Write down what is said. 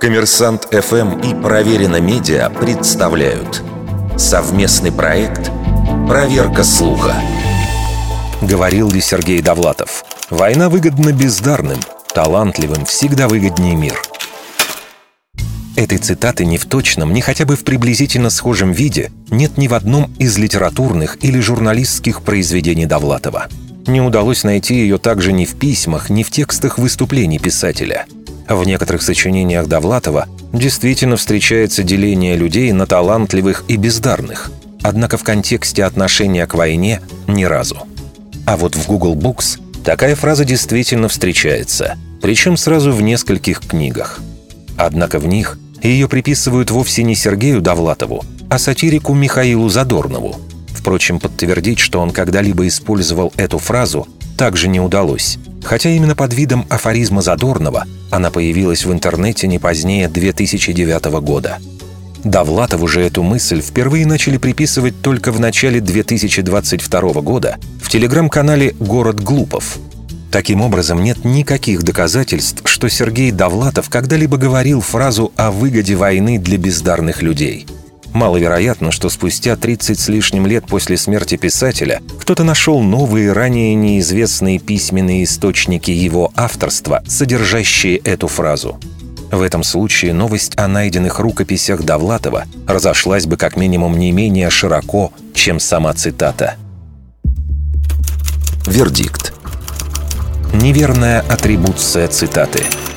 Коммерсант ФМ и Проверено Медиа представляют совместный проект «Проверка слуха». Говорил ли Сергей Довлатов? Война выгодна бездарным, талантливым всегда выгоднее мир. Этой цитаты ни в точном, ни хотя бы в приблизительно схожем виде нет ни в одном из литературных или журналистских произведений Довлатова. Не удалось найти ее также ни в письмах, ни в текстах выступлений писателя – в некоторых сочинениях Довлатова действительно встречается деление людей на талантливых и бездарных, однако в контексте отношения к войне ни разу. А вот в Google Books такая фраза действительно встречается, причем сразу в нескольких книгах. Однако в них ее приписывают вовсе не Сергею Довлатову, а сатирику Михаилу Задорнову. Впрочем, подтвердить, что он когда-либо использовал эту фразу, также не удалось хотя именно под видом афоризма Задорнова она появилась в интернете не позднее 2009 года. Довлатову же эту мысль впервые начали приписывать только в начале 2022 года в телеграм-канале «Город Глупов». Таким образом, нет никаких доказательств, что Сергей Довлатов когда-либо говорил фразу о выгоде войны для бездарных людей – Маловероятно, что спустя 30 с лишним лет после смерти писателя кто-то нашел новые, ранее неизвестные письменные источники его авторства, содержащие эту фразу. В этом случае новость о найденных рукописях Довлатова разошлась бы как минимум не менее широко, чем сама цитата. Вердикт. Неверная атрибуция цитаты –